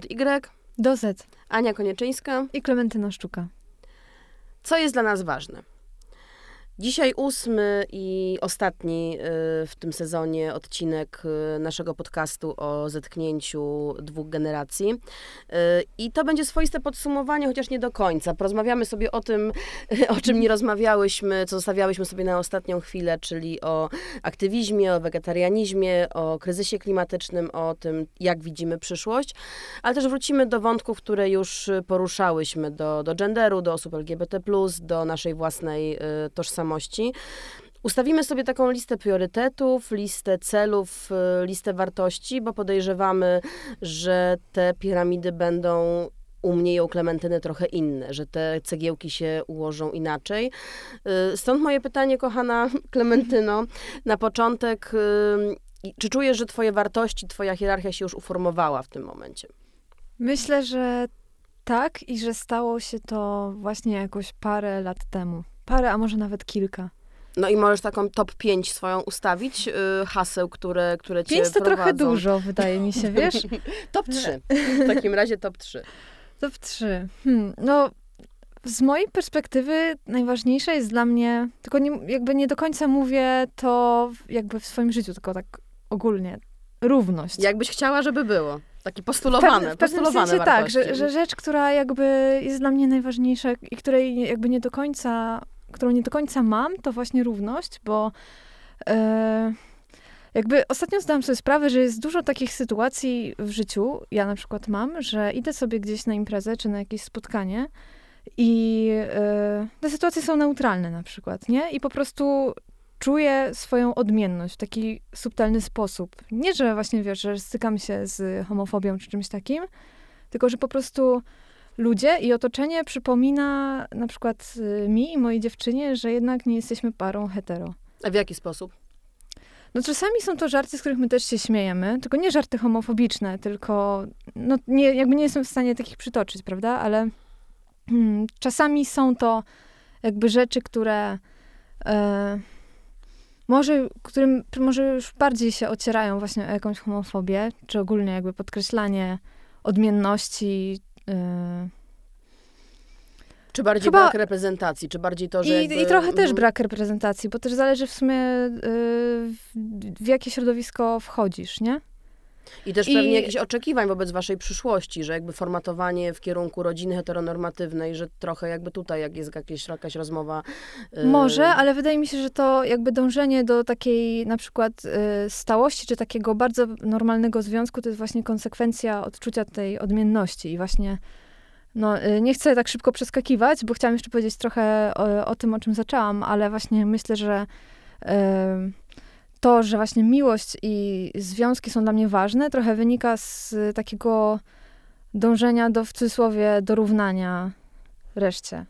od Y, Do Z. Ania Konieczyńska. I Klementyna Sztuka. Co jest dla nas ważne? Dzisiaj ósmy i ostatni y, w tym sezonie odcinek y, naszego podcastu o zetknięciu dwóch generacji. Y, I to będzie swoiste podsumowanie, chociaż nie do końca. Porozmawiamy sobie o tym, o czym nie rozmawiałyśmy, co zostawiałyśmy sobie na ostatnią chwilę, czyli o aktywizmie, o wegetarianizmie, o kryzysie klimatycznym, o tym, jak widzimy przyszłość, ale też wrócimy do wątków, które już poruszałyśmy, do, do genderu, do osób LGBT+, do naszej własnej tożsamości Ustawimy sobie taką listę priorytetów, listę celów, y, listę wartości, bo podejrzewamy, że te piramidy będą u mnie i u Klementyny trochę inne, że te cegiełki się ułożą inaczej. Y, stąd moje pytanie, kochana Klementyno, na początek, y, czy czujesz, że twoje wartości, twoja hierarchia się już uformowała w tym momencie? Myślę, że tak i że stało się to właśnie jakoś parę lat temu parę, a może nawet kilka. No i możesz taką top 5 swoją ustawić, yy, haseł, które, które cię 5 to prowadzą. trochę dużo, wydaje mi się, wiesz? top 3. W takim razie top 3. Top 3. Hmm, no, z mojej perspektywy najważniejsze jest dla mnie, tylko nie, jakby nie do końca mówię to jakby w swoim życiu, tylko tak ogólnie, równość. Jakbyś chciała, żeby było. Takie postulowane, w, pewnym postulowane sensie wartości. tak, że, że rzecz, która jakby jest dla mnie najważniejsza i której jakby nie do końca, którą nie do końca mam, to właśnie równość, bo e, jakby ostatnio zdałam sobie sprawę, że jest dużo takich sytuacji w życiu, ja na przykład mam, że idę sobie gdzieś na imprezę czy na jakieś spotkanie i e, te sytuacje są neutralne na przykład, nie? I po prostu czuję swoją odmienność w taki subtelny sposób. Nie, że właśnie wiesz, że stykam się z homofobią czy czymś takim, tylko że po prostu ludzie i otoczenie przypomina na przykład y, mi i mojej dziewczynie, że jednak nie jesteśmy parą hetero. A w jaki sposób? No czasami są to żarty, z których my też się śmiejemy, tylko nie żarty homofobiczne, tylko no nie, jakby nie jestem w stanie takich przytoczyć, prawda? Ale hmm, czasami są to jakby rzeczy, które e, może, którym może już bardziej się ocierają właśnie o jakąś homofobię, czy ogólnie jakby podkreślanie odmienności. Yy. Czy bardziej Chyba... brak reprezentacji, czy bardziej to, że. I, jakby... i trochę też mhm. brak reprezentacji, bo też zależy w sumie, yy, w jakie środowisko wchodzisz, nie? I też I... pewnie jakichś oczekiwań wobec waszej przyszłości, że jakby formatowanie w kierunku rodziny heteronormatywnej, że trochę jakby tutaj, jak jest jakieś, jakaś rozmowa... Yy... Może, ale wydaje mi się, że to jakby dążenie do takiej na przykład yy, stałości, czy takiego bardzo normalnego związku, to jest właśnie konsekwencja odczucia tej odmienności. I właśnie no, yy, nie chcę tak szybko przeskakiwać, bo chciałam jeszcze powiedzieć trochę o, o tym, o czym zaczęłam, ale właśnie myślę, że yy, to, że właśnie miłość i związki są dla mnie ważne, trochę wynika z takiego dążenia do, w cudzysłowie, dorównania reszcie.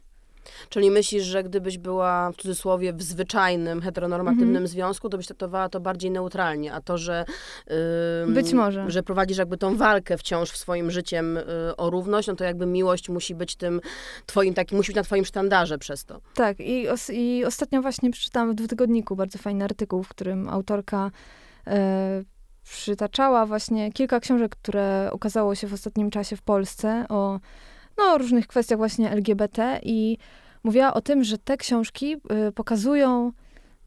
Czyli myślisz, że gdybyś była w cudzysłowie w zwyczajnym, heteronormatywnym mhm. związku, to byś traktowała to bardziej neutralnie, a to, że yy, być może, że prowadzisz jakby tą walkę wciąż w swoim życiem yy, o równość, no to jakby miłość musi być tym twoim takim, musi być na twoim sztandarze przez to. Tak i, os, i ostatnio właśnie przeczytałam w dwutygodniku bardzo fajny artykuł, w którym autorka yy, przytaczała właśnie kilka książek, które ukazało się w ostatnim czasie w Polsce o no, różnych kwestiach właśnie LGBT i mówiła o tym, że te książki y, pokazują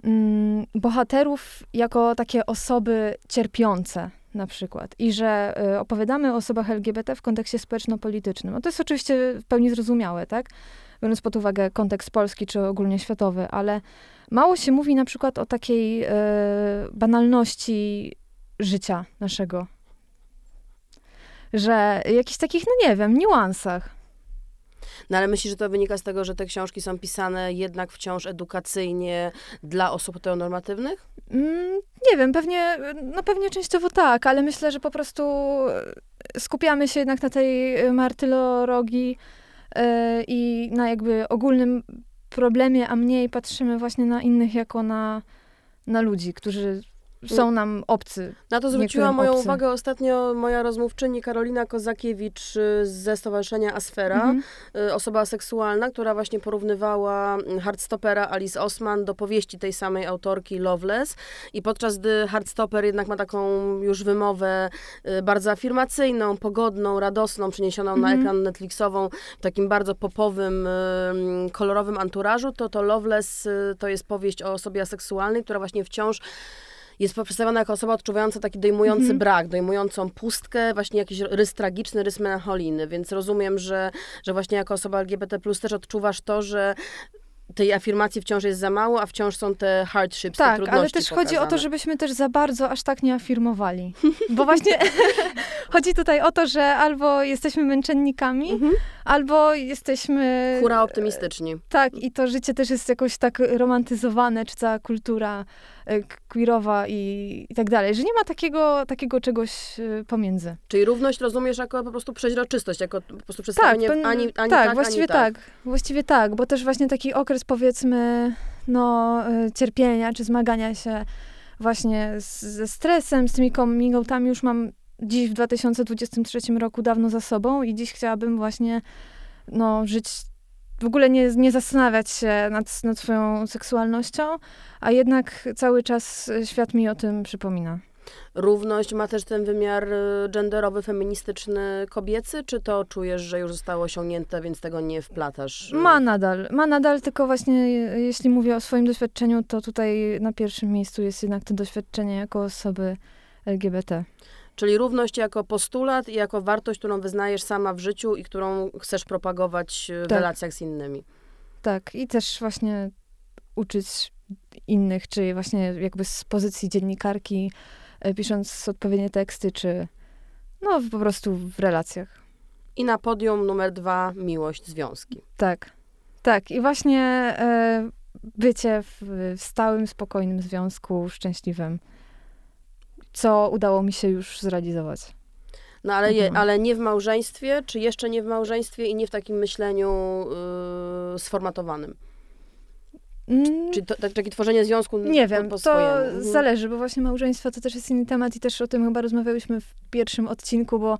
mm, bohaterów jako takie osoby cierpiące na przykład. I że y, opowiadamy o osobach LGBT w kontekście społeczno-politycznym. No to jest oczywiście w pełni zrozumiałe, tak? Biorąc pod uwagę kontekst polski czy ogólnie światowy, ale mało się mówi na przykład o takiej y, banalności życia naszego. Że jakichś takich, no nie wiem, niuansach. No ale myślisz, że to wynika z tego, że te książki są pisane jednak wciąż edukacyjnie dla osób heteronormatywnych? Mm, nie wiem, pewnie, no pewnie częściowo tak, ale myślę, że po prostu skupiamy się jednak na tej martyrologii yy, i na jakby ogólnym problemie, a mniej patrzymy właśnie na innych jako na, na ludzi, którzy są nam obcy. Na to zwróciła moją obcy. uwagę ostatnio moja rozmówczyni Karolina Kozakiewicz y, ze Stowarzyszenia Asfera, mhm. Y, osoba seksualna, która właśnie porównywała Hardstopera Alice Osman do powieści tej samej autorki Loveless i podczas gdy Hardstopper jednak ma taką już wymowę y, bardzo afirmacyjną, pogodną, radosną, przeniesioną mhm. na ekran Netflixową, w takim bardzo popowym, kolorowym anturażu, to to Loveless to jest powieść o osobie aseksualnej, która właśnie wciąż jest przedstawiona jako osoba odczuwająca taki dojmujący mm -hmm. brak, dojmującą pustkę, właśnie jakiś rys tragiczny, rys melancholiny, więc rozumiem, że, że właśnie jako osoba LGBT+, też odczuwasz to, że tej afirmacji wciąż jest za mało, a wciąż są te hardships, tak, te trudności ale też pokazane. chodzi o to, żebyśmy też za bardzo aż tak nie afirmowali. Bo właśnie chodzi tutaj o to, że albo jesteśmy męczennikami, mhm. albo jesteśmy... Hura optymistyczni. Tak, i to życie też jest jakoś tak romantyzowane, czy cała kultura e, queerowa i, i tak dalej, że nie ma takiego, takiego czegoś e, pomiędzy. Czyli równość rozumiesz jako po prostu przeźroczystość, jako po prostu przedstawienie tak, ani, ani tak, tak, właściwie ani tak. tak. Właściwie tak, bo też właśnie taki okres powiedzmy no, e, cierpienia czy zmagania się właśnie z, ze stresem, z tymi coming outami już mam dziś w 2023 roku dawno za sobą i dziś chciałabym właśnie no, żyć, w ogóle nie, nie zastanawiać się nad, nad swoją seksualnością, a jednak cały czas świat mi o tym przypomina. Równość ma też ten wymiar y, genderowy, feministyczny, kobiecy, czy to czujesz, że już zostało osiągnięte, więc tego nie wplatasz? Ma nadal, ma nadal, tylko właśnie jeśli mówię o swoim doświadczeniu, to tutaj na pierwszym miejscu jest jednak to doświadczenie jako osoby LGBT. Czyli równość jako postulat i jako wartość, którą wyznajesz sama w życiu i którą chcesz propagować w tak. relacjach z innymi. Tak, i też właśnie uczyć innych, czy właśnie jakby z pozycji dziennikarki, e, pisząc odpowiednie teksty, czy no po prostu w relacjach. I na podium numer dwa miłość, związki. Tak, tak. I właśnie e, bycie w, w stałym, spokojnym związku, szczęśliwym co udało mi się już zrealizować. No ale, je, mhm. ale nie w małżeństwie, czy jeszcze nie w małżeństwie i nie w takim myśleniu yy, sformatowanym? Mm. Czy to, tak, takie tworzenie związku Nie wiem, po to mhm. zależy, bo właśnie małżeństwo to też jest inny temat i też o tym chyba rozmawiałyśmy w pierwszym odcinku, bo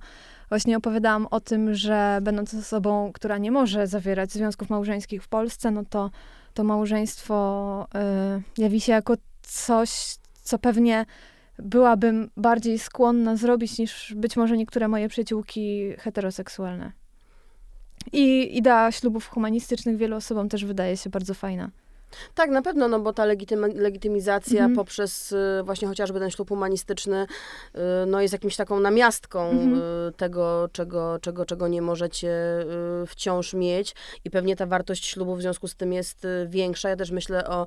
właśnie opowiadałam o tym, że będąc osobą, która nie może zawierać związków małżeńskich w Polsce, no to to małżeństwo y, jawi się jako coś, co pewnie byłabym bardziej skłonna zrobić niż być może niektóre moje przyjaciółki heteroseksualne. I idea ślubów humanistycznych wielu osobom też wydaje się bardzo fajna. Tak, na pewno, no bo ta legitymi legitymizacja -hmm. poprzez y, właśnie chociażby ten ślub humanistyczny y, no jest jakimś taką namiastką mm -hmm. y, tego, czego, czego, czego nie możecie y, wciąż mieć i pewnie ta wartość ślubu w związku z tym jest y, większa. Ja też myślę o,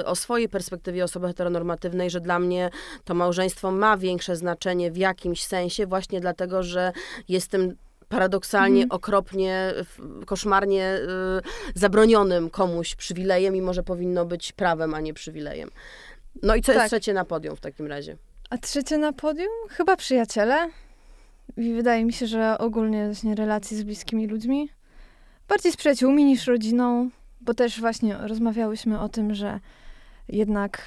y, o swojej perspektywie osoby heteronormatywnej, że dla mnie to małżeństwo ma większe znaczenie w jakimś sensie właśnie dlatego, że jestem paradoksalnie, mhm. okropnie, koszmarnie y, zabronionym komuś przywilejem, mimo że powinno być prawem, a nie przywilejem. No i co tak. jest trzecie na podium w takim razie? A trzecie na podium? Chyba przyjaciele. I wydaje mi się, że ogólnie właśnie relacje z bliskimi ludźmi. Bardziej z przyjaciółmi niż rodziną, bo też właśnie rozmawiałyśmy o tym, że jednak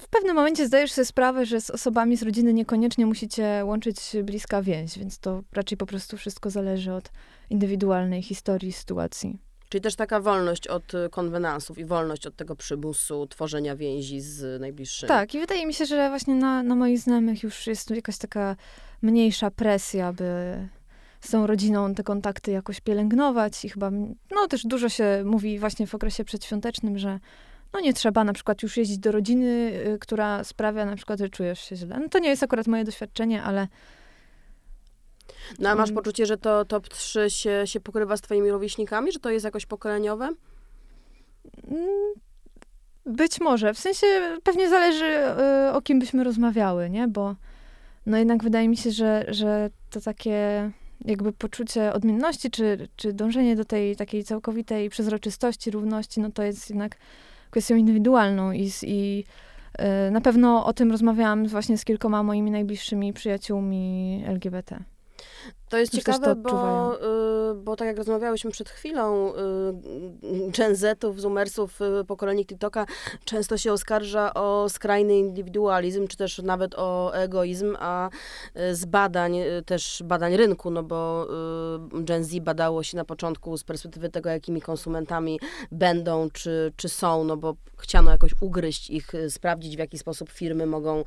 w pewnym momencie zdajesz sobie sprawę, że z osobami z rodziny niekoniecznie musicie łączyć bliska więź, więc to raczej po prostu wszystko zależy od indywidualnej historii, sytuacji. Czyli też taka wolność od y, konwenansów i wolność od tego przymusu tworzenia więzi z najbliższymi. Tak, i wydaje mi się, że właśnie na, na moich znajomych już jest jakaś taka mniejsza presja, by z tą rodziną te kontakty jakoś pielęgnować i chyba, no też dużo się mówi właśnie w okresie przedświątecznym, że no nie trzeba na przykład już jeździć do rodziny, y, która sprawia na przykład, że czujesz się źle. No to nie jest akurat moje doświadczenie, ale... No a masz mm. poczucie, że to top 3 się, się pokrywa z twoimi rówieśnikami, że to jest jakoś pokoleniowe? Mm, być może. W sensie pewnie zależy y, o kim byśmy rozmawiały, nie? Bo no jednak wydaje mi się, że, że to takie jakby poczucie odmienności, czy, czy dążenie do tej takiej całkowitej przezroczystości, równości, no to jest jednak kwestią indywidualną i, i y, na pewno o tym rozmawiałam właśnie z kilkoma moimi najbliższymi przyjaciółmi LGBT. To jest ciekawe, bo, y, bo tak jak rozmawiałyśmy przed chwilą, y, Gen Zetów, Zoomersów, y, pokolenie TikToka często się oskarża o skrajny indywidualizm, czy też nawet o egoizm, a z badań, też badań rynku, no bo Gen Z badało się na początku z perspektywy tego, jakimi konsumentami będą, czy, czy są, no bo chciano jakoś ugryźć ich, sprawdzić, w jaki sposób firmy mogą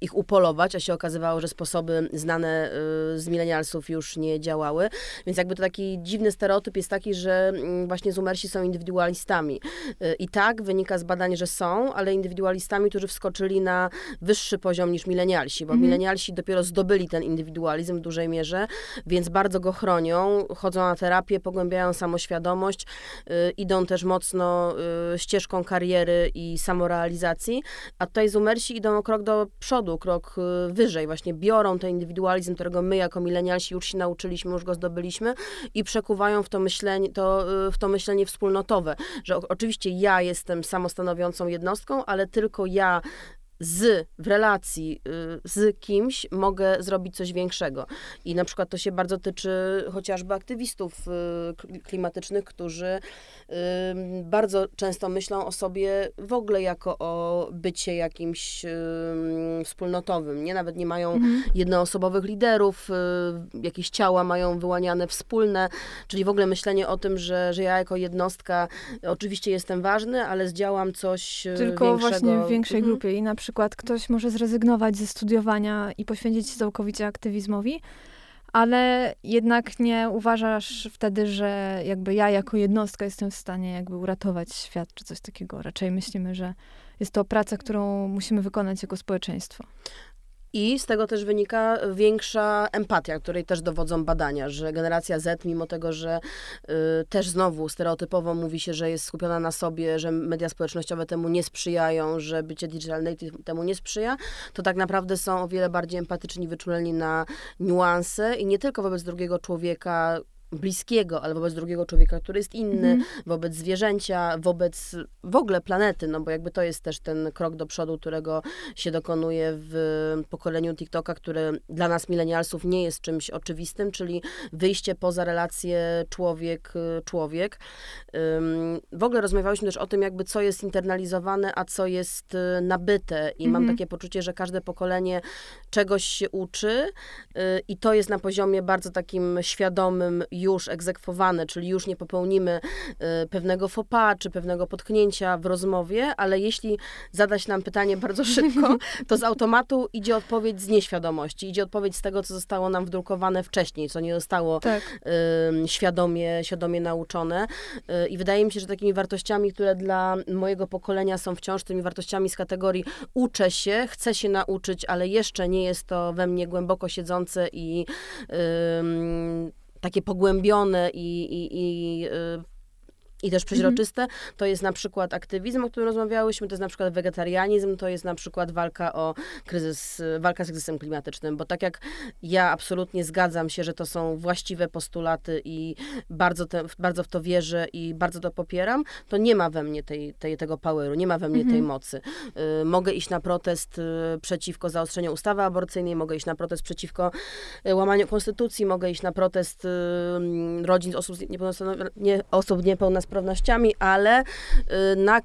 ich upolować, a się okazywało, że sposoby znane z milenialsów już nie działały. Więc jakby to taki dziwny stereotyp jest taki, że mm, właśnie zoomersi są indywidualistami. Y, I tak wynika z badań, że są, ale indywidualistami, którzy wskoczyli na wyższy poziom niż milenialsi, bo mhm. milenialsi dopiero zdobyli ten indywidualizm w dużej mierze, więc bardzo go chronią, chodzą na terapię, pogłębiają samoświadomość, y, idą też mocno y, ścieżką kariery i samorealizacji, a tutaj zoomersi idą o krok do przodu, krok wyżej, właśnie biorą ten indywidualizm, którego my jako milenialsi nasi już się nauczyliśmy, już go zdobyliśmy i przekuwają w to myślenie, to, y, w to myślenie wspólnotowe, że oczywiście ja jestem samostanowiącą jednostką, ale tylko ja z, w relacji y, z kimś mogę zrobić coś większego. I na przykład to się bardzo tyczy chociażby aktywistów y, klimatycznych, którzy bardzo często myślą o sobie w ogóle jako o bycie jakimś wspólnotowym. Nie? Nawet nie mają mhm. jednoosobowych liderów, y, jakieś ciała mają wyłaniane wspólne, czyli w ogóle myślenie o tym, że, że ja jako jednostka oczywiście jestem ważny, ale zdziałam coś Tylko większego. właśnie w większej mhm. grupie i na przykład przykład ktoś może zrezygnować ze studiowania i poświęcić się całkowicie aktywizmowi, ale jednak nie uważasz wtedy, że jakby ja jako jednostka jestem w stanie jakby uratować świat czy coś takiego. Raczej myślimy, że jest to praca, którą musimy wykonać jako społeczeństwo. I z tego też wynika większa empatia, której też dowodzą badania, że generacja Z, mimo tego, że y, też znowu stereotypowo mówi się, że jest skupiona na sobie, że media społecznościowe temu nie sprzyjają, że bycie digital native temu nie sprzyja, to tak naprawdę są o wiele bardziej empatyczni, wyczuleni na niuanse i nie tylko wobec drugiego człowieka, bliskiego, ale wobec drugiego człowieka, który jest inny, mm. wobec zwierzęcia, wobec w ogóle planety, no bo jakby to jest też ten krok do przodu, którego się dokonuje w pokoleniu TikToka, które dla nas milenialsów nie jest czymś oczywistym, czyli wyjście poza relację człowiek-człowiek. W ogóle rozmawiałyśmy też o tym, jakby co jest internalizowane, a co jest y, nabyte i mm. mam mhm. takie poczucie, że każde pokolenie czegoś się uczy y, i to jest na poziomie bardzo takim świadomym już egzekwowane, czyli już nie popełnimy y, pewnego fopa czy pewnego potknięcia w rozmowie, ale jeśli zadać nam pytanie bardzo szybko, to z automatu idzie odpowiedź z nieświadomości, idzie odpowiedź z tego, co zostało nam wdrukowane wcześniej, co nie zostało tak. świadomie, świadomie nauczone. Y, I wydaje mi się, że takimi wartościami, które dla mojego pokolenia są wciąż tymi wartościami z kategorii uczę się, chcę się nauczyć, ale jeszcze nie jest to we mnie głęboko siedzące i takie pogłębione i, i, i y, i też przeźroczyste, mhm. to jest na przykład aktywizm, o którym rozmawiałyśmy, to jest na przykład wegetarianizm, to jest na przykład walka o kryzys, walka z kryzysem klimatycznym, bo tak jak ja absolutnie zgadzam się, że to są właściwe postulaty i bardzo, te, bardzo w to wierzę i bardzo to popieram, to nie ma we mnie tej, tej, tego poweru, nie ma we mnie mhm. tej mocy. Y, mogę iść na protest y, przeciwko zaostrzeniu ustawy aborcyjnej, mogę iść na protest przeciwko y, łamaniu konstytucji, mogę iść na protest y, rodzin osób, nie, osób niepełnosprawnych, niepełnosprawnościami, ale y, na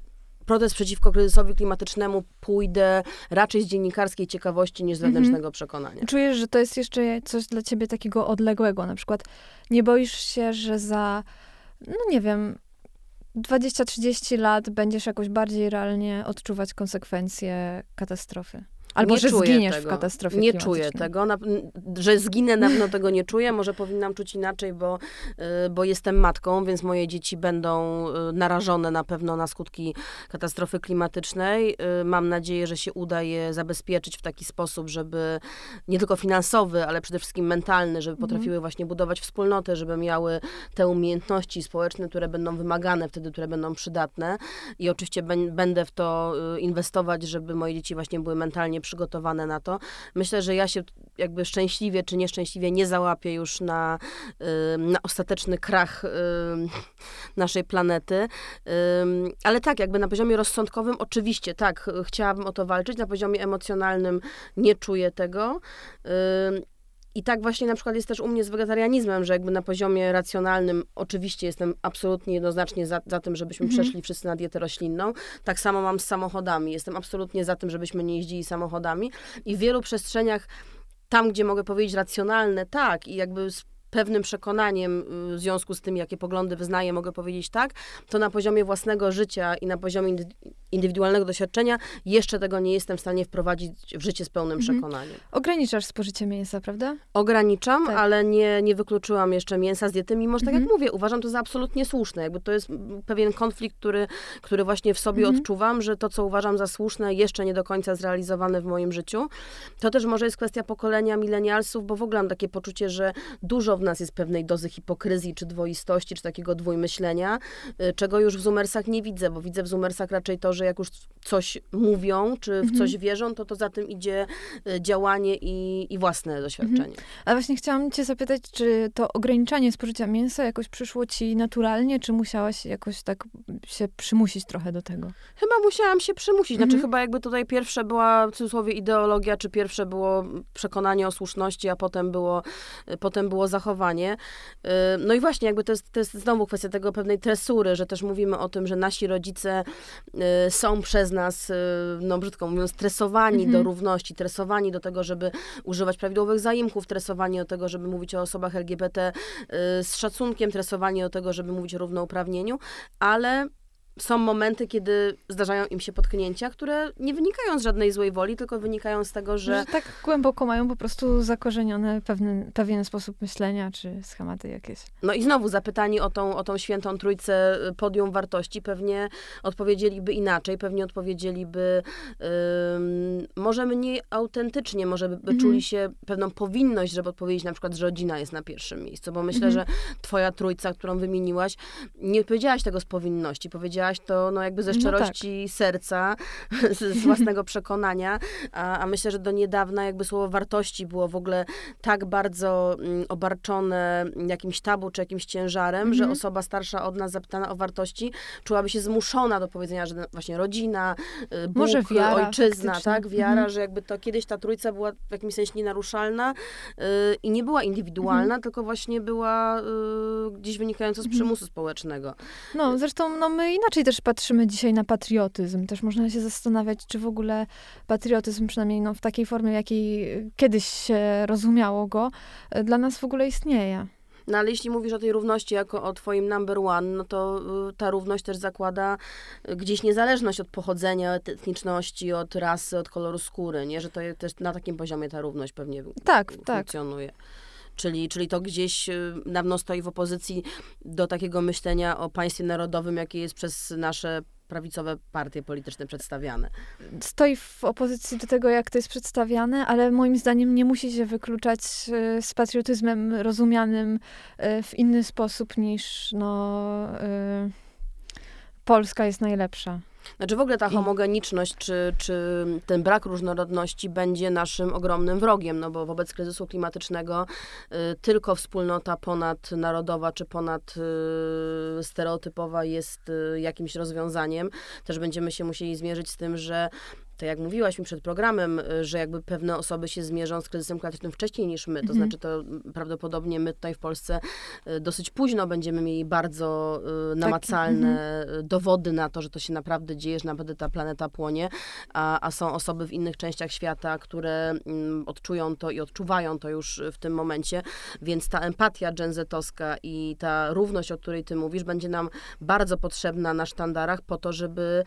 protest przeciwko kryzysowi klimatycznemu pójdę raczej z dziennikarskiej ciekawości niż z mhm. wewnętrznego przekonania. Czujesz, że to jest jeszcze coś dla ciebie takiego odległego, na przykład nie boisz się, że za, no nie wiem, 20-30 lat będziesz jakoś bardziej realnie odczuwać konsekwencje katastrofy? Albo nie że zginiesz tego. w katastrofie Nie czuję tego. Na, że zginę, na pewno tego nie czuję. Może powinnam czuć inaczej, bo, y, bo jestem matką, więc moje dzieci będą y, narażone na pewno na skutki katastrofy klimatycznej. Y, mam nadzieję, że się uda je zabezpieczyć w taki sposób, żeby nie tylko finansowy, ale przede wszystkim mentalny, żeby mhm. potrafiły właśnie budować wspólnotę, żeby miały te umiejętności społeczne, które będą wymagane wtedy, które będą przydatne. I oczywiście będę w to inwestować, żeby moje dzieci właśnie były mentalnie przygotowane na to. Myślę, że ja się jakby szczęśliwie czy nieszczęśliwie nie załapię już na, na ostateczny krach naszej planety. Ale tak, jakby na poziomie rozsądkowym oczywiście, tak, chciałabym o to walczyć. Na poziomie emocjonalnym nie czuję tego. I tak właśnie na przykład jest też u mnie z wegetarianizmem, że jakby na poziomie racjonalnym oczywiście jestem absolutnie jednoznacznie za, za tym, żebyśmy Mhm. przeszli wszyscy na dietę roślinną. Tak samo mam z samochodami. Jestem absolutnie za tym, żebyśmy nie jeździli samochodami. I w wielu przestrzeniach, tam gdzie mogę powiedzieć racjonalne, tak, i jakby pewnym przekonaniem y, w związku z tym, jakie poglądy wyznaję, mogę powiedzieć tak, to na poziomie własnego życia i na poziomie indy- indywidualnego doświadczenia jeszcze tego nie jestem w stanie wprowadzić w życie z pełnym Mhm. przekonaniem. Ograniczasz spożycie mięsa, prawda? Ograniczam, Tak. ale nie, nie wykluczyłam jeszcze mięsa z diety, mimo że tak Mhm. jak mówię, uważam to za absolutnie słuszne. Jakby to jest pewien konflikt, który, który właśnie w sobie Mhm. odczuwam, że to, co uważam za słuszne, jeszcze nie do końca zrealizowane w moim życiu. To też może jest kwestia pokolenia milenialsów, bo w ogóle mam takie poczucie, że dużo w nas jest pewnej dozy hipokryzji, czy dwoistości, czy takiego dwójmyślenia, y, czego już w Zumersach nie widzę, bo widzę w Zumersach raczej to, że jak już coś mówią, czy w Mhm. coś wierzą, to to za tym idzie y, działanie i, i własne doświadczenie. A właśnie chciałam cię zapytać, czy to ograniczanie spożycia mięsa jakoś przyszło ci naturalnie, czy musiałaś jakoś tak się przymusić trochę do tego? Chyba musiałam się przymusić. Znaczy, Mhm. chyba jakby tutaj pierwsze była w cudzysłowie ideologia, czy pierwsze było przekonanie o słuszności, a potem było, potem było zachowanie. Yy, No i właśnie, jakby to jest, to jest znowu kwestia tego pewnej tresury, że też mówimy o tym, że nasi rodzice yy, są przez nas, yy, no brzydko mówiąc, stresowani Mhm. do równości, stresowani do tego, żeby używać prawidłowych zaimków, stresowani do tego, żeby mówić o osobach LGBT z szacunkiem, stresowani do tego, żeby mówić o równouprawnieniu, ale są momenty, kiedy zdarzają im się potknięcia, które nie wynikają z żadnej złej woli, tylko wynikają z tego, że Że tak głęboko mają po prostu zakorzenione pewien, pewien sposób myślenia, czy schematy jakieś. No i znowu zapytani o tą, o tą świętą trójcę y, podium wartości, pewnie odpowiedzieliby inaczej, pewnie odpowiedzieliby ym, może mniej autentycznie, może by, by Mhm. czuli się pewną powinność, żeby odpowiedzieć na przykład, że rodzina jest na pierwszym miejscu, bo myślę, Mhm. że twoja trójca, którą wymieniłaś, nie powiedziałaś tego z powinności, powiedziałaś to no jakby ze No tak. szczerości serca, z, z własnego przekonania, a, a myślę, że do niedawna jakby słowo wartości było w ogóle tak bardzo mm, obarczone jakimś tabu czy jakimś ciężarem, że Mhm. osoba starsza od nas zapytana o wartości czułaby się zmuszona do powiedzenia, że właśnie rodzina, y, Bóg, Może wiara ojczyzna, faktycznie. tak, wiara, Mhm. że jakby to kiedyś ta trójca była w jakimś sensie nienaruszalna y, i nie była indywidualna, Mhm. tylko właśnie była y, gdzieś wynikająca z przymusu społecznego. No, zresztą no, my inaczej też patrzymy dzisiaj na patriotyzm. Też można się zastanawiać, czy w ogóle patriotyzm, przynajmniej no, w takiej formie, w jakiej kiedyś się rozumiało go, e, dla nas w ogóle istnieje. No ale jeśli mówisz o tej równości jako o twoim number one, no to y, ta równość też zakłada y, gdzieś niezależność od pochodzenia, od etniczności, od rasy, od koloru skóry, nie? Że to też na takim poziomie ta równość pewnie Tak, tak. Czyli, czyli to gdzieś y, dawno stoi w opozycji do takiego myślenia o państwie narodowym, jakie jest przez nasze prawicowe partie polityczne przedstawiane. Stoi w opozycji do tego, jak to jest przedstawiane, ale moim zdaniem nie musi się wykluczać e, z patriotyzmem rozumianym e, w inny sposób niż no, Polska jest najlepsza. Znaczy w ogóle ta homogeniczność, czy, czy ten brak różnorodności będzie naszym ogromnym wrogiem, no bo wobec kryzysu klimatycznego y, tylko wspólnota ponadnarodowa, czy ponadstereotypowa jest y, jakimś rozwiązaniem. Też będziemy się musieli zmierzyć z tym, że tak jak mówiłaś mi przed programem, y, że jakby pewne osoby się zmierzą z kryzysem klimatycznym wcześniej niż my, to Mhm. znaczy to mm, prawdopodobnie my tutaj w Polsce y, dosyć późno będziemy mieli bardzo y, namacalne y, dowody na to, że to się naprawdę dzieje, że naprawdę ta planeta płonie, a, a są osoby w innych częściach świata, które mm, odczują to i odczuwają to już w tym momencie, więc ta empatia dżenzetowska i ta równość, o której ty mówisz, będzie nam bardzo potrzebna na sztandarach po to, żeby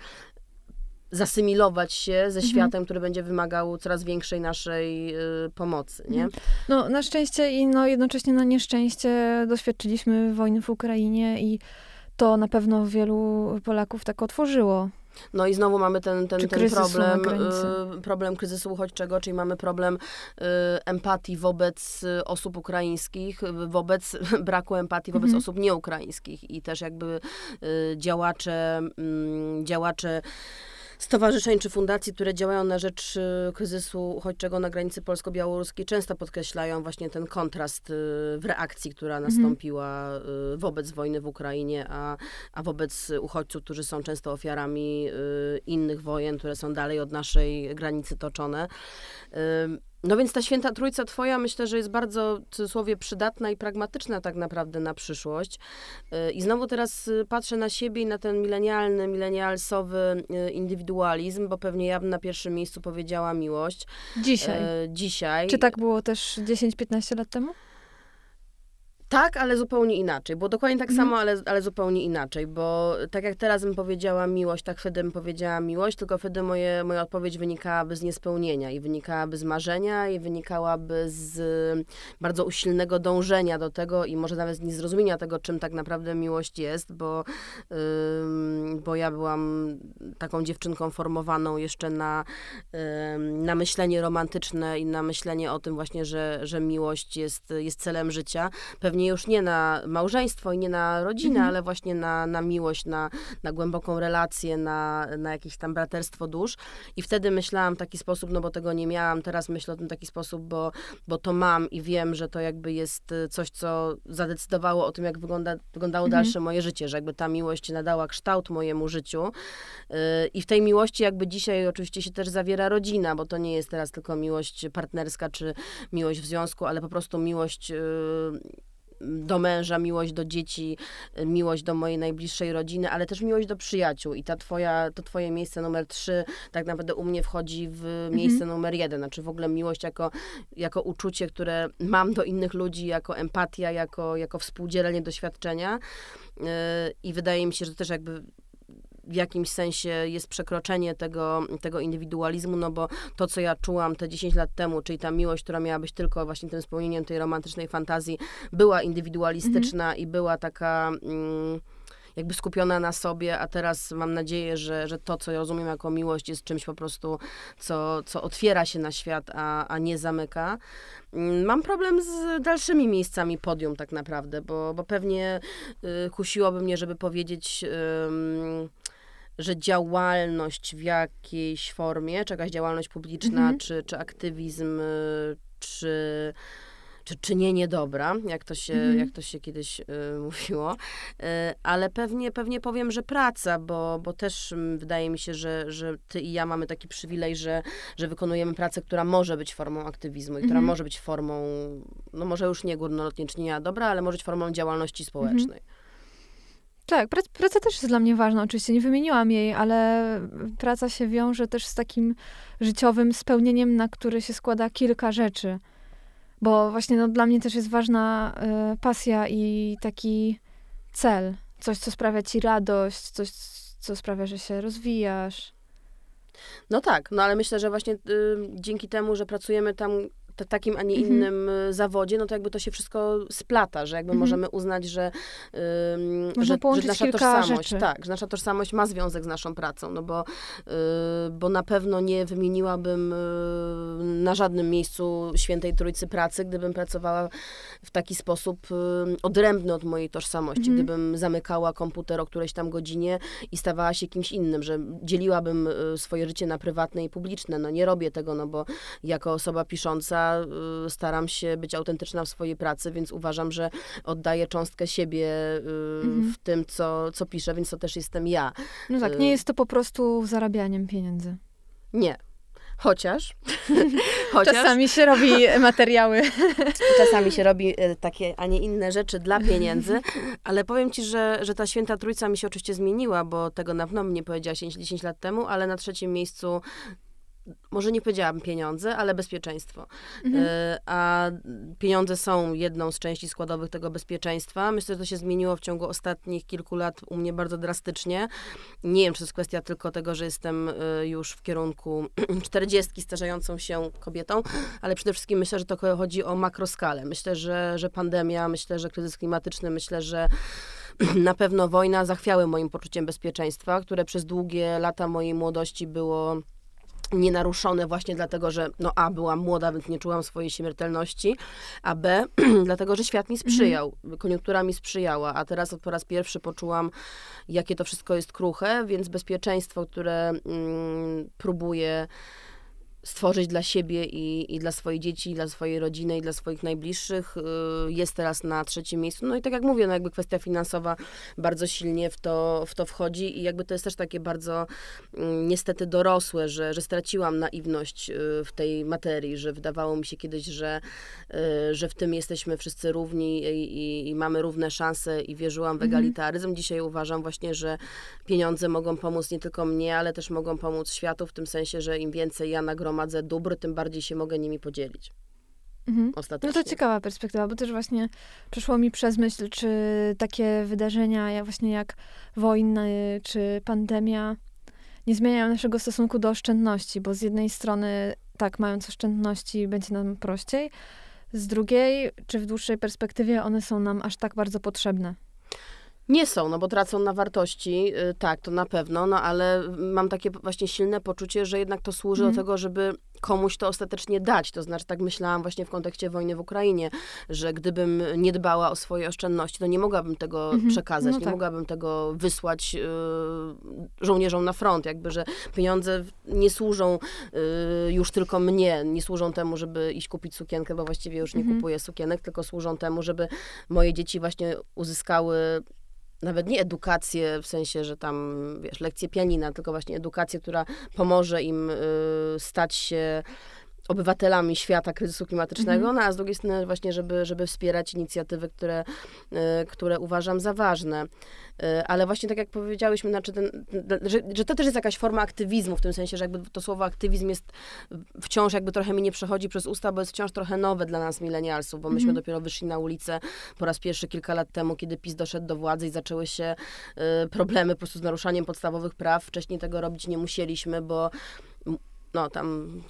zasymilować się ze Mhm. światem, który będzie wymagał coraz większej naszej y, pomocy, nie? Mhm. No, na szczęście i no, jednocześnie na nieszczęście doświadczyliśmy wojny w Ukrainie i to na pewno wielu Polaków tak otworzyło. No i znowu mamy ten, ten, ten problem, y, problem kryzysu uchodźczego, czyli mamy problem y, empatii wobec y, osób ukraińskich, wobec braku empatii wobec Mhm. osób nieukraińskich i też jakby działacze, mm, działacze stowarzyszeń czy fundacji, które działają na rzecz y, kryzysu uchodźczego na granicy polsko-białoruskiej, często podkreślają właśnie ten kontrast y, w reakcji, która Mhm. nastąpiła y, wobec wojny w Ukrainie, a, a wobec uchodźców, którzy są często ofiarami innych wojen, które są dalej od naszej granicy toczone. No więc ta święta trójca twoja myślę, że jest bardzo w cudzysłowie przydatna i pragmatyczna tak naprawdę na przyszłość. Y, I znowu teraz y, patrzę na siebie i na ten milenialny, milenialsowy y, indywidualizm, bo pewnie ja bym na pierwszym miejscu powiedziała miłość. Dzisiaj. E, dzisiaj. Czy tak było też 10-15 lat temu? Tak, ale zupełnie inaczej. Było dokładnie tak Mhm. samo, ale, ale zupełnie inaczej, bo tak jak teraz bym powiedziała miłość, tak wtedy bym powiedziała miłość, tylko wtedy moje, moja odpowiedź wynikałaby z niespełnienia i wynikałaby z marzenia i wynikałaby z bardzo usilnego dążenia do tego i może nawet z niezrozumienia tego, czym tak naprawdę miłość jest, bo, bo ja byłam taką dziewczynką formowaną jeszcze na, na myślenie romantyczne i na myślenie o tym właśnie, że, że miłość jest, jest celem życia. Pewnie już nie na małżeństwo i nie na rodzinę, Mhm. ale właśnie na, na miłość, na, na głęboką relację, na, na jakieś tam braterstwo dusz. I wtedy myślałam w taki sposób, no bo tego nie miałam, teraz myślę o tym w taki sposób, bo, bo to mam i wiem, że to jakby jest y, coś, co zadecydowało o tym, jak wygląda, wyglądało Mhm. dalsze moje życie, że jakby ta miłość nadała kształt mojemu życiu. Y, I w tej miłości jakby dzisiaj oczywiście się też zawiera rodzina, bo to nie jest teraz tylko miłość partnerska czy miłość w związku, ale po prostu miłość y, do męża, miłość do dzieci, y, miłość do mojej najbliższej rodziny, ale też miłość do przyjaciół. I ta twoja, to twoje miejsce numer trzy tak naprawdę u mnie wchodzi w miejsce numer jeden. Znaczy w ogóle miłość jako, jako uczucie, które mam do innych ludzi, jako empatia, jako, jako współdzielenie doświadczenia. Y, I wydaje mi się, że też jakby w jakimś sensie jest przekroczenie tego, tego indywidualizmu, no bo to, co ja czułam te 10 lat temu, czyli ta miłość, która miała być tylko właśnie tym spełnieniem tej romantycznej fantazji, była indywidualistyczna i była taka... Mm, jakby skupiona na sobie, a teraz mam nadzieję, że, że to, co ja rozumiem jako miłość, jest czymś po prostu, co, co otwiera się na świat, a, a nie zamyka. Mm, Mam problem z dalszymi miejscami podium tak naprawdę, bo, bo pewnie y, kusiłoby mnie, żeby powiedzieć, ym, że działalność w jakiejś formie, czy jakaś działalność publiczna, Mhm. czy, czy aktywizm, y, czy, czy czynienie dobra, jak to się, Mhm. jak to się kiedyś y, mówiło. Y, ale pewnie, pewnie powiem, że praca, bo, bo też mm, wydaje mi się, że, że ty i ja mamy taki przywilej, że, że wykonujemy pracę, która może być formą aktywizmu i która Mhm. może być formą, no może już nie górnolotnie czynienia dobra, ale może być formą działalności społecznej. Tak, prac, praca też jest dla mnie ważna. Oczywiście nie wymieniłam jej, ale praca się wiąże też z takim życiowym spełnieniem, na które się składa kilka rzeczy. Bo właśnie no, dla mnie też jest ważna y, pasja i taki cel. Coś, co sprawia ci radość, coś, co sprawia, że się rozwijasz. No tak, no ale myślę, że właśnie y, dzięki temu, że pracujemy tam takim, a nie Mhm. innym y, zawodzie, no to jakby to się wszystko splata, że jakby Mhm. możemy uznać, że, ym, że, że nasza tożsamość, rzeczy. tak, że nasza tożsamość ma związek z naszą pracą, no bo, y, bo na pewno nie wymieniłabym y, na żadnym miejscu świętej trójcy pracy, gdybym pracowała w taki sposób y, odrębny od mojej tożsamości, Mhm. gdybym zamykała komputer o którejś tam godzinie i stawała się kimś innym, że dzieliłabym y, swoje życie na prywatne i publiczne. No nie robię tego, no bo jako osoba pisząca y, staram się być autentyczna w swojej pracy, więc uważam, że oddaję cząstkę siebie y, Mhm. w tym, co, co piszę, więc to też jestem ja. No tak, Y- nie jest to po prostu zarabianiem pieniędzy. Nie. Chociaż, chociaż Czasami się robi materiały. czasami się robi takie, a nie inne rzeczy dla pieniędzy, ale powiem ci, że, że ta święta trójca mi się oczywiście zmieniła, bo tego na pewno mnie powiedziała 10 lat temu, ale na trzecim miejscu może nie powiedziałabym pieniądze, ale bezpieczeństwo. Mhm. E, A pieniądze są jedną z części składowych tego bezpieczeństwa. Myślę, że to się zmieniło w ciągu ostatnich kilku lat u mnie bardzo drastycznie. Nie wiem, czy to jest kwestia tylko tego, że jestem e, już w kierunku 40 starzejącą się kobietą, ale przede wszystkim myślę, że to chodzi o makroskalę. Myślę, że, że pandemia, myślę, że kryzys klimatyczny, myślę, że na pewno wojna zachwiały moim poczuciem bezpieczeństwa, które przez długie lata mojej młodości było nienaruszone właśnie dlatego, że no A, byłam młoda, więc nie czułam swojej śmiertelności, a B, dlatego, że świat mi sprzyjał, koniunktura mi sprzyjała, a teraz po raz pierwszy poczułam, jakie to wszystko jest kruche, więc bezpieczeństwo, które mm, próbuję stworzyć dla siebie i, i dla swojej dzieci, i dla swojej rodziny, i dla swoich najbliższych. Y, jest teraz na trzecim miejscu. No i tak jak mówię, no jakby kwestia finansowa bardzo silnie w to, w to wchodzi i jakby to jest też takie bardzo mm, niestety dorosłe, że, że straciłam naiwność y, w tej materii, że wydawało mi się kiedyś, że, y, że w tym jesteśmy wszyscy równi i, i, i mamy równe szanse i wierzyłam w mhm. egalitaryzm. Dzisiaj uważam właśnie, że pieniądze mogą pomóc nie tylko mnie, ale też mogą pomóc światu w tym sensie, że im więcej ja nagromadzę gromadzę dóbr, tym bardziej się mogę nimi podzielić. Mhm. No to ciekawa perspektywa, bo też właśnie przeszło mi przez myśl, czy takie wydarzenia, jak właśnie jak wojny, czy pandemia, nie zmieniają naszego stosunku do oszczędności, bo z jednej strony, tak, mając oszczędności, będzie nam prościej, z drugiej, czy w dłuższej perspektywie one są nam aż tak bardzo potrzebne. Nie są, no bo tracą na wartości, y, tak, to na pewno, no ale mam takie właśnie silne poczucie, że jednak to służy mm. do mhm. tego, żeby komuś to ostatecznie dać. To znaczy, tak myślałam właśnie w kontekście wojny w Ukrainie, że gdybym nie dbała o swoje oszczędności, to nie mogłabym tego -hmm. przekazać, no nie tak. mogłabym tego wysłać y, żołnierzom na front, jakby, że pieniądze nie służą y, już tylko mnie, nie służą temu, żeby iść kupić sukienkę, bo właściwie już nie -hmm. kupuję sukienek, tylko służą temu, żeby moje dzieci właśnie uzyskały nawet nie edukację w sensie, że tam, wiesz, lekcje pianina, tylko właśnie edukację, która pomoże im y, stać się obywatelami świata kryzysu klimatycznego, -hmm. no, a z drugiej strony właśnie, żeby, żeby wspierać inicjatywy, które, y, które uważam za ważne. Y, ale właśnie tak jak powiedziałyśmy, znaczy ten, że, że, to też jest jakaś forma aktywizmu, w tym sensie, że jakby to słowo aktywizm jest wciąż jakby trochę mi nie przechodzi przez usta, bo jest wciąż trochę nowe dla nas milenialsów, bo myśmy -hmm. dopiero wyszli na ulicę po raz pierwszy kilka lat temu, kiedy PiS doszedł do władzy i zaczęły się y, problemy po prostu z naruszaniem podstawowych praw. Wcześniej tego robić nie musieliśmy, bo no tam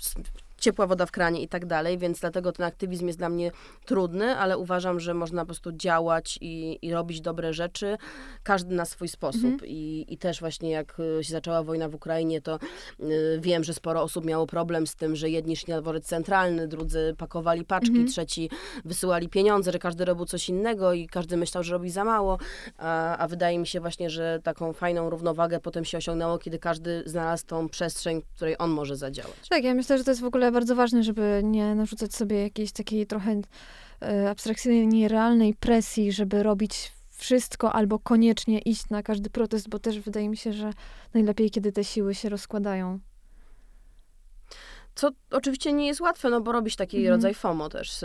ciepła woda w kranie i tak dalej, więc dlatego ten aktywizm jest dla mnie trudny, ale uważam, że można po prostu działać i, i robić dobre rzeczy, każdy na swój sposób. Mhm. I, I też właśnie jak y, się zaczęła wojna w Ukrainie, to y, wiem, że sporo osób miało problem z tym, że jedni szli na dworzec centralny, drudzy pakowali paczki, mhm. trzeci wysyłali pieniądze, że każdy robił coś innego i każdy myślał, że robi za mało, a, a wydaje mi się właśnie, że taką fajną równowagę potem się osiągnęło, kiedy każdy znalazł tą przestrzeń, w której on może zadziałać. Tak, ja myślę, że to jest w ogóle bardzo ważne, żeby nie narzucać sobie jakiejś takiej trochę e, abstrakcyjnej, nierealnej presji, żeby robić wszystko albo koniecznie iść na każdy protest, bo też wydaje mi się, że najlepiej, kiedy te siły się rozkładają. Co oczywiście nie jest łatwe, no bo robisz taki mhm. rodzaj FOMO też z,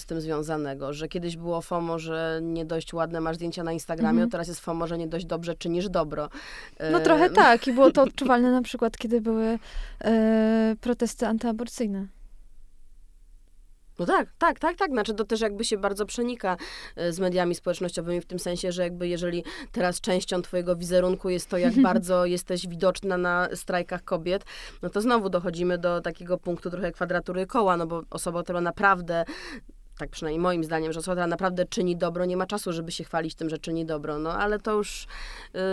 z, tym związanego, że kiedyś było FOMO, że nie dość ładne masz zdjęcia na Instagramie, mhm. teraz jest FOMO, że nie dość dobrze czynisz dobro. No trochę tak i było to odczuwalne na przykład, kiedy były e, protesty antyaborcyjne. No tak, tak, tak, tak. Znaczy to też jakby się bardzo przenika e, z mediami społecznościowymi w tym sensie, że jakby jeżeli teraz częścią twojego wizerunku jest to, jak bardzo jesteś widoczna na strajkach kobiet, no to znowu dochodzimy do takiego punktu trochę kwadratury koła, no bo osoba, która naprawdę tak przynajmniej moim zdaniem, że osoba, która naprawdę czyni dobro, nie ma czasu, żeby się chwalić tym, że czyni dobro. No ale to już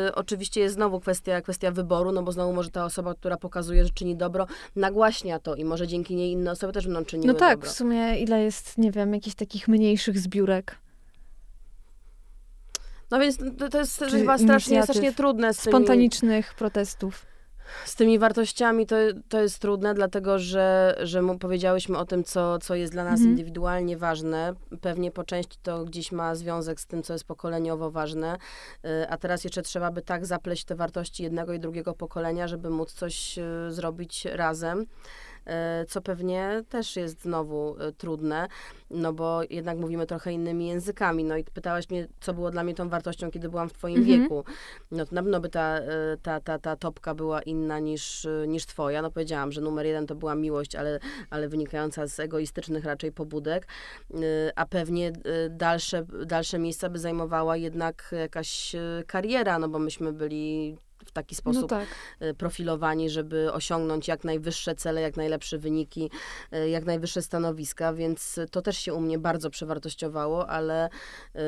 y, oczywiście jest znowu kwestia, kwestia wyboru, no bo znowu może ta osoba, która pokazuje, że czyni dobro, nagłaśnia to i może dzięki niej inne osoby też będą czyniły No tak, dobro. w sumie ile jest, nie wiem, jakichś takich mniejszych zbiórek. No więc to, to jest Czy chyba strasznie, strasznie trudne. Z tymi... Spontanicznych protestów z tymi wartościami to, to jest trudne, dlatego że, że mu powiedziałyśmy o tym, co, co jest dla nas mhm. indywidualnie ważne. Pewnie po części to gdzieś ma związek z tym, co jest pokoleniowo ważne, y, a teraz jeszcze trzeba by tak zapleść te wartości jednego i drugiego pokolenia, żeby móc coś y, zrobić razem. E, co pewnie też jest znowu e, trudne, no bo jednak mówimy trochę innymi językami. No i pytałaś mnie, co było dla mnie tą wartością, kiedy byłam w twoim mhm. wieku. No to na pewno by ta, e, ta, ta, ta topka była inna niż, niż twoja. No powiedziałam, że numer jeden to była miłość, ale, ale wynikająca z egoistycznych raczej pobudek, a pewnie dalsze, dalsze miejsca by zajmowała jednak jakaś kariera, no bo myśmy byli w taki sposób no tak. Y, profilowani, żeby osiągnąć jak najwyższe cele, jak najlepsze wyniki, y, jak najwyższe stanowiska, więc to też się u mnie bardzo przewartościowało, ale, y,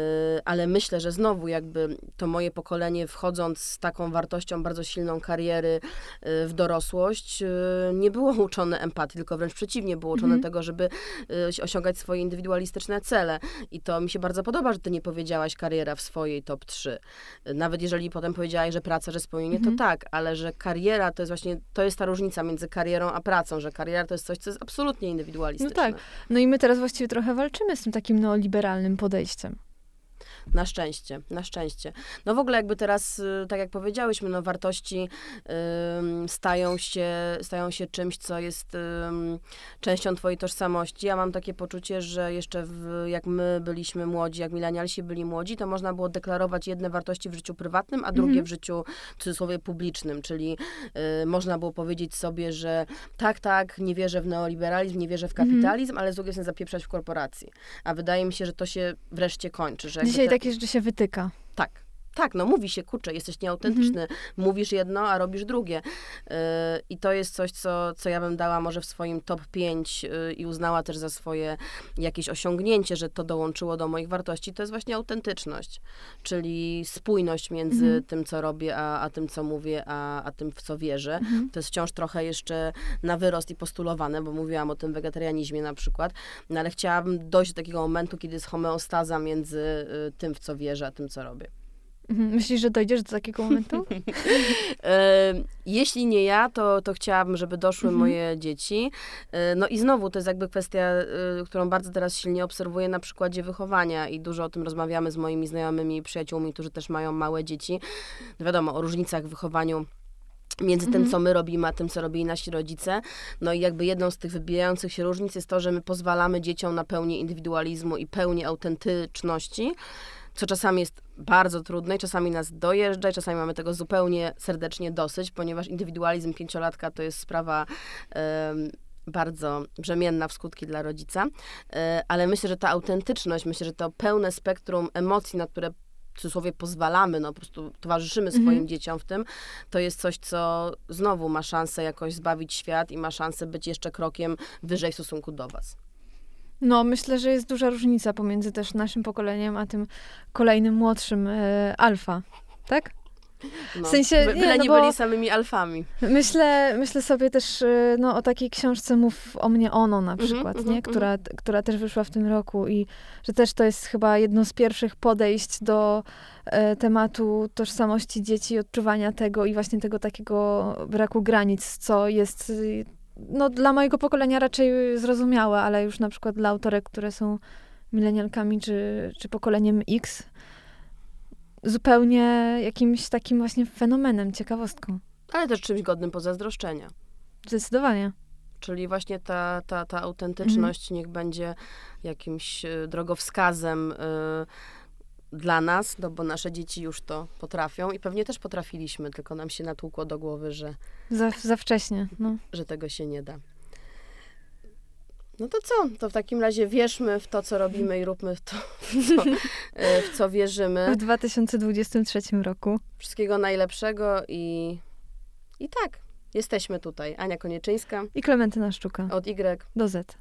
ale myślę, że znowu jakby to moje pokolenie wchodząc z taką wartością bardzo silną kariery w dorosłość, nie było uczone empatii, tylko wręcz przeciwnie, było uczone mhm. tego, żeby osiągać swoje indywidualistyczne cele. I to mi się bardzo podoba, że ty nie powiedziałaś kariera w swojej top 3. Nawet jeżeli potem powiedziałaś, że praca, że spełnienie spełnienie, Mhm. to tak, ale że kariera to jest właśnie, to jest ta różnica między karierą a pracą, że kariera to jest coś, co jest absolutnie indywidualistyczne. No tak. No i my teraz właściwie trochę walczymy z tym takim neoliberalnym podejściem. Na szczęście, na szczęście. No w ogóle jakby teraz, y, tak jak powiedziałyśmy, no wartości ym, stają, się, stają się czymś, co jest ym, częścią twojej tożsamości. Ja mam takie poczucie, że jeszcze w, jak my byliśmy młodzi, jak milenialsi byli młodzi, to można było deklarować jedne wartości w życiu prywatnym, a drugie Mhm. w życiu w cudzysłowie publicznym, czyli y, można było powiedzieć sobie, że tak, tak, nie wierzę w neoliberalizm, nie wierzę w Mhm. kapitalizm, ale z drugiej strony zapieprzać w korporacji. A wydaje mi się, że to się wreszcie kończy. Że Dzisiaj takie rzeczy się wytyka. tak. Tak, no mówi się, kurczę, jesteś nieautentyczny, Mhm. mówisz jedno, a robisz drugie. Yy, I to jest coś, co, co ja bym dała może w swoim top 5 yy, i uznała też za swoje jakieś osiągnięcie, że to dołączyło do moich wartości, to jest właśnie autentyczność, czyli spójność między Mhm. tym, co robię, a, a tym, co mówię, a, a tym, w co wierzę. Mhm. To jest wciąż trochę jeszcze na wyrost i postulowane, bo mówiłam o tym wegetarianizmie na przykład, no ale chciałabym dojść do takiego momentu, kiedy jest homeostaza między y, tym, w co wierzę, a tym, co robię. Mhm. Myślisz, że dojdziesz do takiego momentu? E, Jeśli nie ja, to, to chciałabym, żeby doszły Mhm. moje dzieci. E, No i znowu to jest jakby kwestia, e, którą bardzo teraz silnie obserwuję na przykładzie wychowania i dużo o tym rozmawiamy z moimi znajomymi i przyjaciółmi, którzy też mają małe dzieci. No wiadomo, o różnicach w wychowaniu między tym, Mhm. co my robimy, a tym, co robili nasi rodzice. No i jakby jedną z tych wybijających się różnic jest to, że my pozwalamy dzieciom na pełnię indywidualizmu i pełnię autentyczności, co czasami jest bardzo trudne i czasami nas dojeżdża i czasami mamy tego zupełnie serdecznie dosyć, ponieważ indywidualizm pięciolatka to jest sprawa bardzo brzemienna w skutki dla rodzica, E, ale myślę, że ta autentyczność, myślę, że to pełne spektrum emocji, na które w cudzysłowie pozwalamy, no po prostu towarzyszymy swoim Mhm. dzieciom w tym, to jest coś, co znowu ma szansę jakoś zbawić świat i ma szansę być jeszcze krokiem wyżej w stosunku do was. No, myślę, że jest duża różnica pomiędzy też naszym pokoleniem, a tym kolejnym młodszym e, alfa. Tak? No, W sensie, by- nie, byle no nie byli samymi alfami. Myślę, myślę sobie też e, no, o takiej książce Mów o mnie ono na Mhm, przykład, mhm, nie? Która, która też wyszła w tym roku i że też to jest chyba jedno z pierwszych podejść do e, tematu tożsamości dzieci, odczuwania tego i właśnie tego takiego braku granic, co jest no, dla mojego pokolenia raczej zrozumiałe, ale już na przykład dla autorek, które są milenialkami czy, czy pokoleniem X, zupełnie jakimś takim właśnie fenomenem, ciekawostką. Ale też czymś godnym pozazdroszczenia. Zdecydowanie. Czyli właśnie ta, ta, ta autentyczność Mhm. niech będzie jakimś y, drogowskazem y, dla nas, no bo nasze dzieci już to potrafią i pewnie też potrafiliśmy, tylko nam się natłukło do głowy, że, Za, za wcześnie. No. że tego się nie da. No to co? To w takim razie wierzmy w to, co robimy i róbmy w to, w co, y, w co wierzymy. W 2023 roku. Wszystkiego najlepszego i, i tak, jesteśmy tutaj. Ania Konieczyńska I Klementyna Sztuka. od Y. Do Z.